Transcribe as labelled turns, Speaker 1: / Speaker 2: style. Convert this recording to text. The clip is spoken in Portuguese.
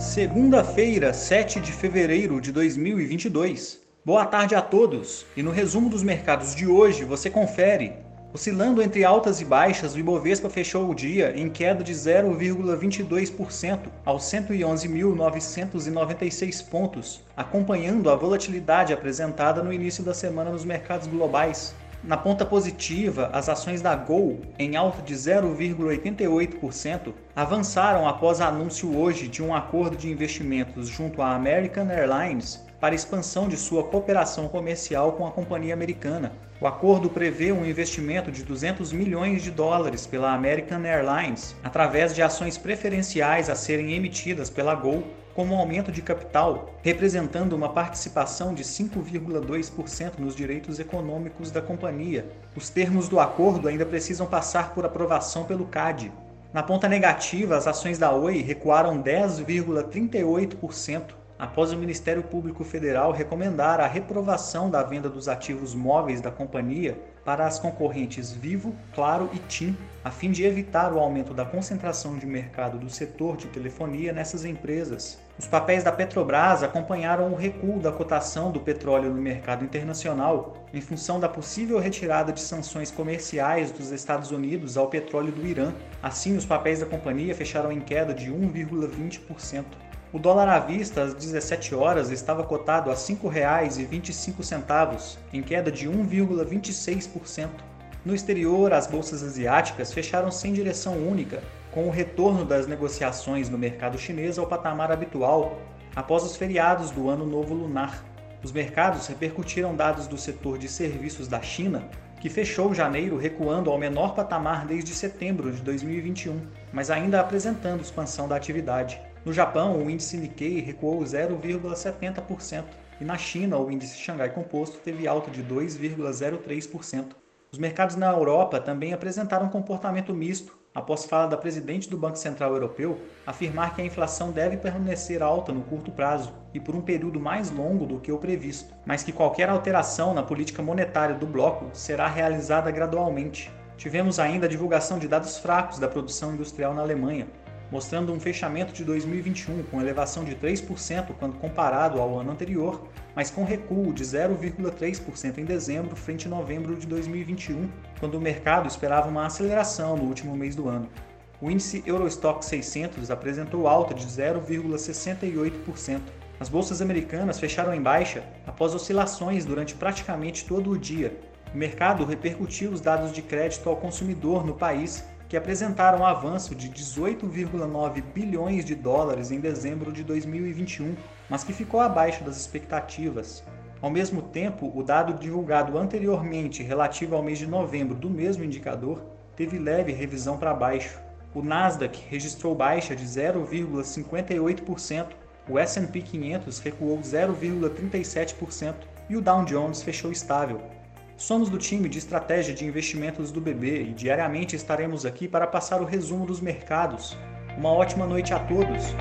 Speaker 1: Segunda-feira, 7 de fevereiro de 2022. Boa tarde a todos. E no resumo dos mercados de hoje, você confere. Oscilando entre altas e baixas, o Ibovespa fechou o dia em queda de 0,22% aos 111.996 pontos, acompanhando a volatilidade apresentada no início da semana nos mercados globais. Na ponta positiva, as ações da Gol, em alta de 0,88%, avançaram após anúncio hoje de um acordo de investimentos junto à American Airlines para expansão de sua cooperação comercial com a companhia americana. O acordo prevê um investimento de 200 milhões de dólares pela American Airlines através de ações preferenciais a serem emitidas pela Gol como um aumento de capital, representando uma participação de 5,2% nos direitos econômicos da companhia. Os termos do acordo ainda precisam passar por aprovação pelo CAD. Na ponta negativa, as ações da Oi recuaram 10,38% após o Ministério Público Federal recomendar a reprovação da venda dos ativos móveis da companhia para as concorrentes Vivo, Claro e TIM, a fim de evitar o aumento da concentração de mercado do setor de telefonia nessas empresas. Os papéis da Petrobras acompanharam o recuo da cotação do petróleo no mercado internacional em função da possível retirada de sanções comerciais dos Estados Unidos ao petróleo do Irã. Assim, os papéis da companhia fecharam em queda de 1,20%. O dólar à vista às 17 horas estava cotado a R$ 5,25, em queda de 1,26%. No exterior, as bolsas asiáticas fecharam sem direção única, com o retorno das negociações no mercado chinês ao patamar habitual após os feriados do Ano Novo Lunar. Os mercados repercutiram dados do setor de serviços da China, que fechou janeiro recuando ao menor patamar desde setembro de 2021, mas ainda apresentando expansão da atividade. No Japão, o índice Nikkei recuou 0,70% e na China, o índice Xangai Composto teve alta de 2,03%. Os mercados na Europa também apresentaram um comportamento misto, após fala da presidente do Banco Central Europeu afirmar que a inflação deve permanecer alta no curto prazo e por um período mais longo do que o previsto, mas que qualquer alteração na política monetária do bloco será realizada gradualmente. Tivemos ainda a divulgação de dados fracos da produção industrial na Alemanha, mostrando um fechamento de 2021 com elevação de 3% quando comparado ao ano anterior, mas com recuo de 0,3% em dezembro frente a novembro de 2021, quando o mercado esperava uma aceleração no último mês do ano. O índice Eurostock 600 apresentou alta de 0,68%. As bolsas americanas fecharam em baixa após oscilações durante praticamente todo o dia. O mercado repercutiu os dados de crédito ao consumidor no país que apresentaram um avanço de 18,9 bilhões de dólares em dezembro de 2021, mas que ficou abaixo das expectativas. Ao mesmo tempo, o dado divulgado anteriormente relativo ao mês de novembro do mesmo indicador teve leve revisão para baixo. O Nasdaq registrou baixa de 0,58%, o S&P 500 recuou 0,37% e o Dow Jones fechou estável, Somos do time de estratégia de investimentos do BB e diariamente estaremos aqui para passar o resumo dos mercados. Uma ótima noite a todos!